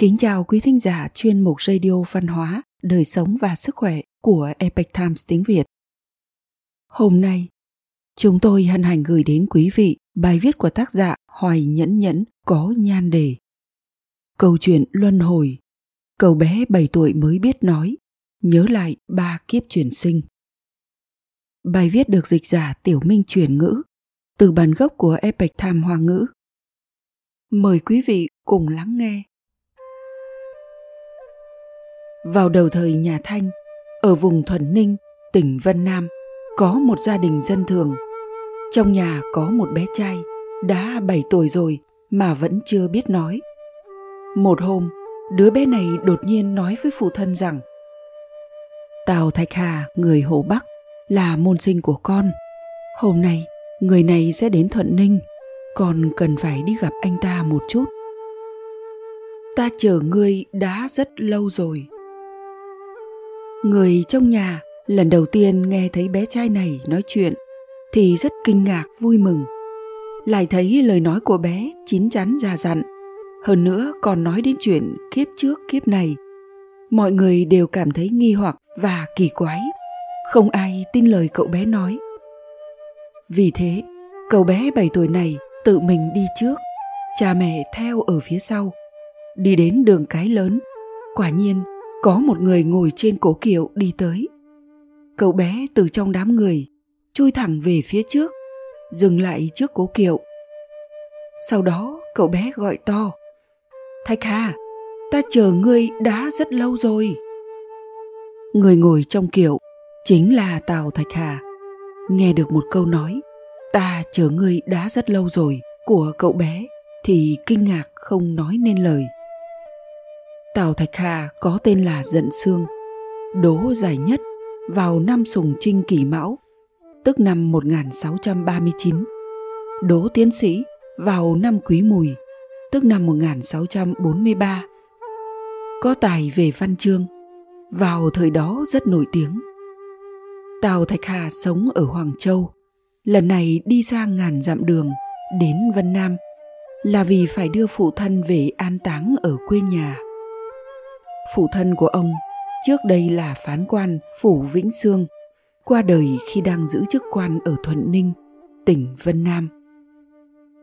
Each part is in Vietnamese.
Kính chào quý thính giả chuyên mục radio văn hóa, đời sống và sức khỏe của Epic Times tiếng Việt. Hôm nay, chúng tôi hân hạnh gửi đến quý vị bài viết của tác giả Hoài Nhẫn Nhẫn có nhan đề Câu chuyện luân hồi Cậu bé 7 tuổi mới biết nói, nhớ lại ba kiếp chuyển sinh. Bài viết được dịch giả Tiểu Minh chuyển ngữ từ bản gốc của Epic Times Hoa ngữ. Mời quý vị cùng lắng nghe. Vào đầu thời nhà Thanh, ở vùng Thuần Ninh, tỉnh Vân Nam, có một gia đình dân thường. Trong nhà có một bé trai, đã 7 tuổi rồi mà vẫn chưa biết nói. Một hôm, đứa bé này đột nhiên nói với phụ thân rằng Tào Thạch Hà, người Hồ Bắc, là môn sinh của con. Hôm nay, người này sẽ đến Thuận Ninh, con cần phải đi gặp anh ta một chút. Ta chờ ngươi đã rất lâu rồi. Người trong nhà lần đầu tiên nghe thấy bé trai này nói chuyện thì rất kinh ngạc vui mừng. Lại thấy lời nói của bé chín chắn già dặn, hơn nữa còn nói đến chuyện kiếp trước kiếp này. Mọi người đều cảm thấy nghi hoặc và kỳ quái. Không ai tin lời cậu bé nói. Vì thế, cậu bé 7 tuổi này tự mình đi trước, cha mẹ theo ở phía sau. Đi đến đường cái lớn, quả nhiên có một người ngồi trên cố kiệu đi tới. Cậu bé từ trong đám người chui thẳng về phía trước, dừng lại trước cố kiệu. Sau đó cậu bé gọi to. Thạch Hà, ta chờ ngươi đã rất lâu rồi. Người ngồi trong kiệu chính là Tào Thạch Hà. Nghe được một câu nói, ta chờ ngươi đã rất lâu rồi của cậu bé thì kinh ngạc không nói nên lời. Tào Thạch Hà có tên là Dận Sương, đố giải nhất vào năm Sùng Trinh Kỷ Mão, tức năm 1639. Đố tiến sĩ vào năm Quý Mùi, tức năm 1643. Có tài về văn chương, vào thời đó rất nổi tiếng. Tào Thạch Hà sống ở Hoàng Châu, lần này đi ra ngàn dặm đường đến Vân Nam là vì phải đưa phụ thân về an táng ở quê nhà. Phụ thân của ông trước đây là phán quan phủ Vĩnh Sương, qua đời khi đang giữ chức quan ở Thuận Ninh, tỉnh Vân Nam.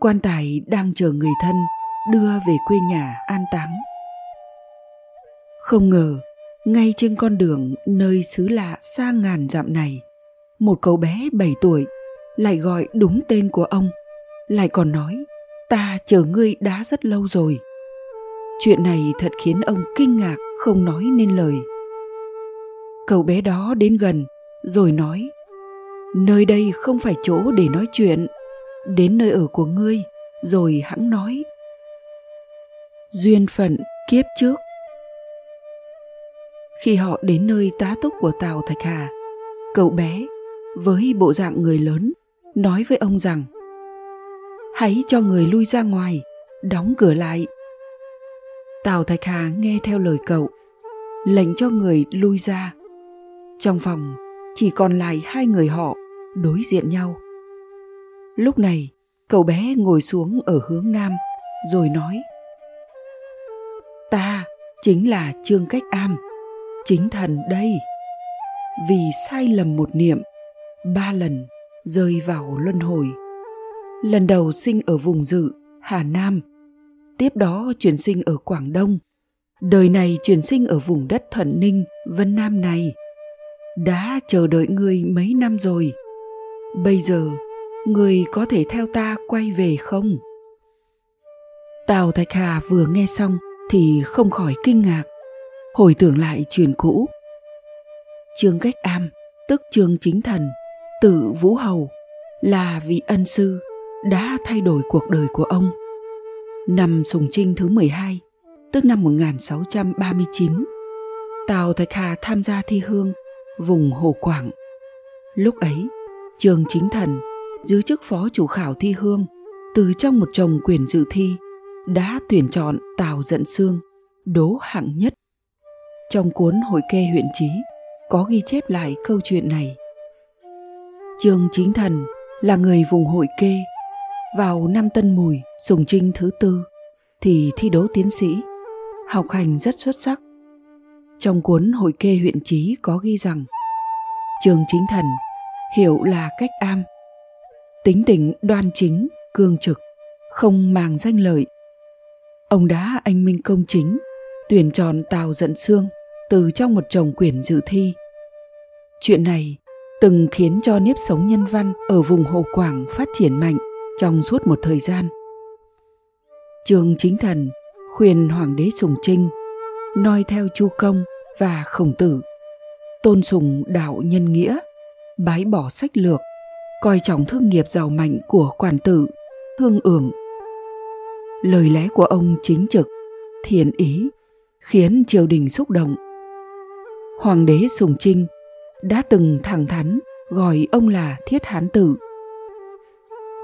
Quan tài đang chờ người thân đưa về quê nhà an táng. Không ngờ, ngay trên con đường nơi xứ lạ xa ngàn dặm này, một cậu bé 7 tuổi lại gọi đúng tên của ông, lại còn nói ta chờ ngươi đã rất lâu rồi. Chuyện này thật khiến ông kinh ngạc không nói nên lời. Cậu bé đó đến gần rồi nói Nơi đây không phải chỗ để nói chuyện. Đến nơi ở của ngươi. Rồi hãng nói Duyên phận kiếp trước. Khi họ đến nơi tá túc của Tào Thạch Hà Cậu bé với bộ dạng người lớn nói với ông rằng Hãy cho người lui ra ngoài, đóng cửa lại. Tào Thạch Hà nghe theo lời cậu, lệnh cho người lui ra. Trong phòng chỉ còn lại hai người họ đối diện nhau. Lúc này, cậu bé ngồi xuống ở hướng nam rồi nói Ta chính là Trương Cách Am, chính thần đây. Vì sai lầm một niệm, ba lần rơi vào luân hồi. Lần đầu sinh ở vùng dự, Hà Nam – tiếp đó chuyển sinh ở Quảng Đông. Đời này chuyển sinh ở vùng đất Thuận Ninh, Vân Nam này. Đã chờ đợi người mấy năm rồi. Bây giờ, người có thể theo ta quay về không? Tào Thạch Hà vừa nghe xong thì không khỏi kinh ngạc, hồi tưởng lại chuyện cũ. Trương Cách Am, tức Trương Chính Thần, tự Vũ Hầu, là vị ân sư đã thay đổi cuộc đời của ông Năm Sùng Trinh thứ 12, tức năm 1639, Tào Thạch Hà tham gia thi hương vùng Hồ Quảng. Lúc ấy, Trường Chính Thần giữ chức phó chủ khảo thi hương từ trong một chồng quyền dự thi đã tuyển chọn Tào Dận Sương đố hạng nhất. Trong cuốn hội kê huyện trí có ghi chép lại câu chuyện này. Trường Chính Thần là người vùng hội kê vào năm Tân Mùi, Sùng Trinh thứ tư thì thi đỗ tiến sĩ. học hành rất xuất sắc. Trong cuốn hội kê huyện trí có ghi rằng Trường chính thần hiểu là cách am, tính tình đoan chính, cương trực, không màng danh lợi. Ông đã anh minh công chính, tuyển chọn Tào Dận xương từ trong một chồng quyển dự thi. Chuyện này từng khiến cho nếp sống nhân văn ở vùng Hồ Quảng phát triển mạnh trong suốt một thời gian. Trường Chính Thần khuyên Hoàng đế Sùng Trinh noi theo Chu Công và Khổng Tử, tôn sùng đạo nhân nghĩa, bái bỏ sách lược, coi trọng thương nghiệp giàu mạnh của quản tử, hương ưởng. Lời lẽ của ông chính trực, thiện ý, khiến triều đình xúc động. Hoàng đế Sùng Trinh đã từng thẳng thắn gọi ông là thiết hán tử.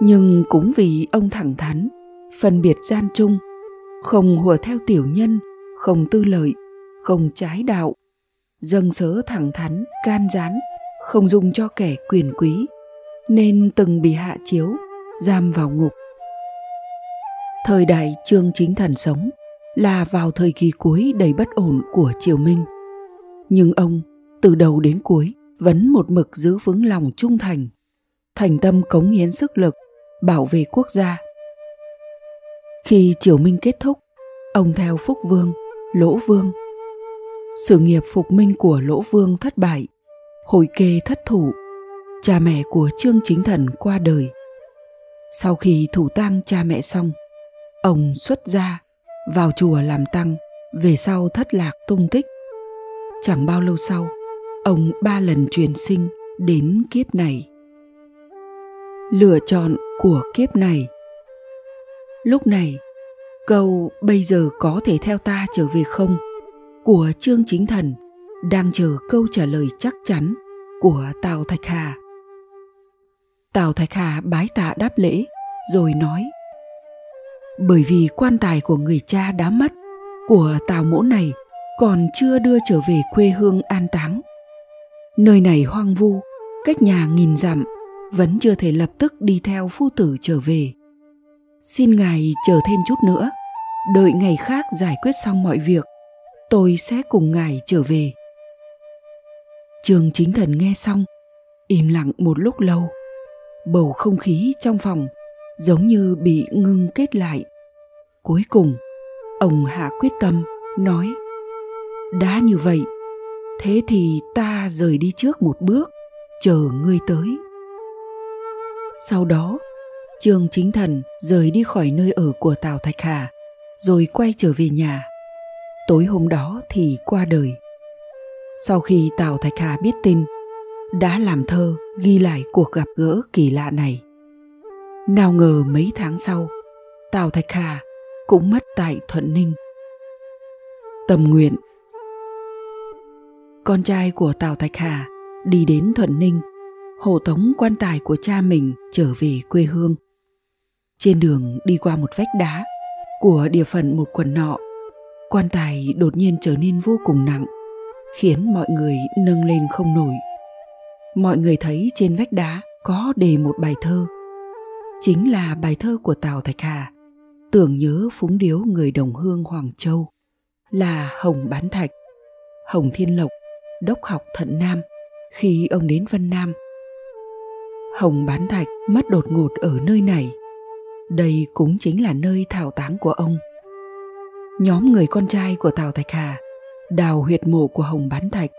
Nhưng cũng vì ông thẳng thắn, phân biệt gian trung, không hùa theo tiểu nhân, không tư lợi, không trái đạo, dâng sớ thẳng thắn, can gián, không dùng cho kẻ quyền quý, nên từng bị hạ chiếu, giam vào ngục. Thời đại Trương Chính Thần sống là vào thời kỳ cuối đầy bất ổn của triều Minh. Nhưng ông từ đầu đến cuối vẫn một mực giữ vững lòng trung thành, thành tâm cống hiến sức lực bảo vệ quốc gia. Khi triều Minh kết thúc, ông theo Phúc Vương, Lỗ Vương. Sự nghiệp phục minh của Lỗ Vương thất bại, hội kê thất thủ, cha mẹ của Trương Chính Thần qua đời. Sau khi thủ tang cha mẹ xong, ông xuất gia vào chùa làm tăng, về sau thất lạc tung tích. Chẳng bao lâu sau, ông ba lần truyền sinh đến kiếp này lựa chọn của kiếp này. Lúc này câu bây giờ có thể theo ta trở về không? Của trương chính thần đang chờ câu trả lời chắc chắn của tào thạch hà. Tào thạch hà bái tạ đáp lễ rồi nói bởi vì quan tài của người cha đã mất của tào mỗ này còn chưa đưa trở về quê hương an táng. Nơi này hoang vu, cách nhà nghìn dặm, vẫn chưa thể lập tức đi theo phu tử trở về. Xin ngài chờ thêm chút nữa, đợi ngày khác giải quyết xong mọi việc, tôi sẽ cùng ngài trở về. Trường chính thần nghe xong, im lặng một lúc lâu. Bầu không khí trong phòng giống như bị ngưng kết lại. Cuối cùng, ông hạ quyết tâm, nói Đã như vậy, thế thì ta rời đi trước một bước chờ ngươi tới sau đó trương chính thần rời đi khỏi nơi ở của tào thạch hà rồi quay trở về nhà. Tối hôm đó thì qua đời. Sau khi tào thạch hà biết tin đã làm thơ ghi lại cuộc gặp gỡ kỳ lạ này. Nào ngờ mấy tháng sau tào thạch hà cũng mất tại thuận ninh. Tầm nguyện. Con trai của Tào Thạch Hà đi đến Thuận Ninh, hộ tống quan tài của cha mình trở về quê hương. Trên đường đi qua một vách đá của địa phận một quần nọ, quan tài đột nhiên trở nên vô cùng nặng, khiến mọi người nâng lên không nổi. Mọi người thấy trên vách đá có đề một bài thơ. Chính là bài thơ của Tào Thạch Hà, tưởng nhớ phúng điếu người đồng hương Hoàng Châu, là Hồng Bán Thạch, Hồng Thiên Lộc đốc học Thận Nam khi ông đến Vân Nam. Hồng Bán Thạch mất đột ngột ở nơi này. Đây cũng chính là nơi thảo táng của ông. Nhóm người con trai của Tào Thạch Hà đào huyệt mộ của Hồng Bán Thạch,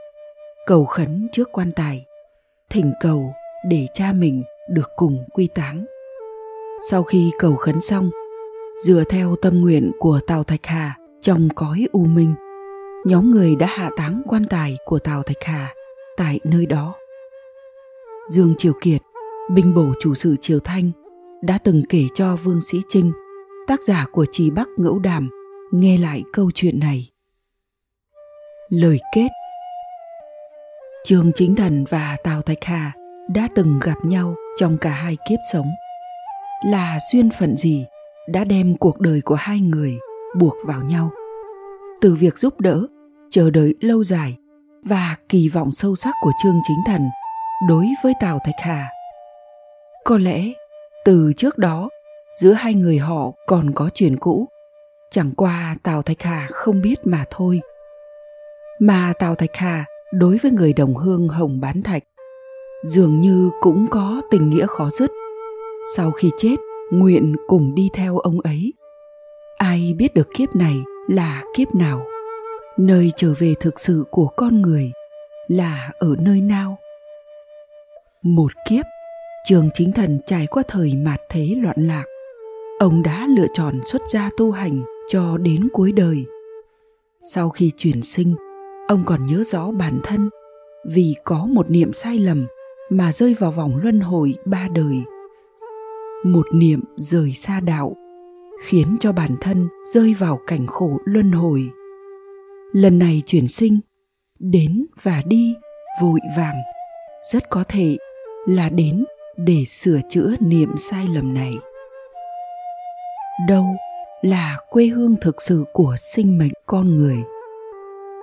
cầu khấn trước quan tài, thỉnh cầu để cha mình được cùng quy táng. Sau khi cầu khấn xong, dựa theo tâm nguyện của Tào Thạch Hà trong cõi u minh, nhóm người đã hạ táng quan tài của Tào Thạch Hà tại nơi đó. Dương Triều Kiệt, binh bổ chủ sự Triều Thanh, đã từng kể cho Vương Sĩ Trinh, tác giả của Trì Bắc Ngẫu Đàm, nghe lại câu chuyện này. Lời kết Trương Chính Thần và Tào Thạch Hà đã từng gặp nhau trong cả hai kiếp sống. Là duyên phận gì đã đem cuộc đời của hai người buộc vào nhau? Từ việc giúp đỡ chờ đợi lâu dài và kỳ vọng sâu sắc của Trương Chính Thần đối với Tào Thạch Hà. Có lẽ từ trước đó giữa hai người họ còn có chuyện cũ, chẳng qua tào thạch hà không biết mà thôi. Mà tào thạch hà đối với người đồng hương hồng bán thạch dường như cũng có tình nghĩa khó dứt. Sau khi chết nguyện cùng đi theo ông ấy. Ai biết được kiếp này là kiếp nào? Nơi trở về thực sự của con người là ở nơi nào? Một kiếp trường chính thần trải qua thời mạt thế loạn lạc, ông đã lựa chọn xuất gia tu hành cho đến cuối đời. Sau khi chuyển sinh, ông còn nhớ rõ bản thân vì có một niệm sai lầm mà rơi vào vòng luân hồi ba đời. Một niệm rời xa đạo khiến cho bản thân rơi vào cảnh khổ luân hồi. Lần này chuyển sinh, đến và đi vội vàng, rất có thể là đến để sửa chữa niệm sai lầm này. Đâu là quê hương thực sự của sinh mệnh con người?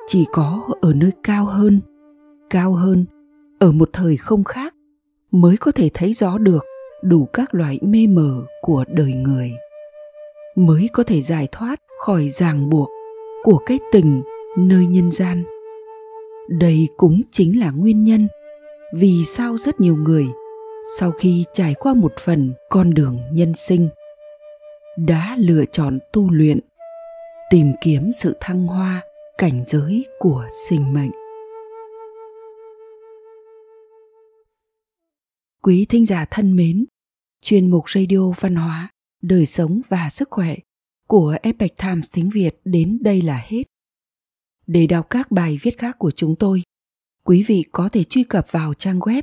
Chỉ có ở nơi cao hơn cao hơn, ở một thời không khác, mới có thể thấy rõ được đủ các loại mê mờ của đời người. Mới có thể giải thoát khỏi ràng buộc của cái tình nơi nhân gian. Đây cũng chính là nguyên nhân vì sao rất nhiều người sau khi trải qua một phần con đường nhân sinh đã lựa chọn tu luyện tìm kiếm sự thăng hoa cảnh giới của sinh mệnh quý thính giả thân mến chuyên mục radio văn hóa đời sống và sức khỏe của Epic Times tiếng Việt đến đây là hết. Để đọc các bài viết khác của chúng tôi, quý vị có thể truy cập vào trang web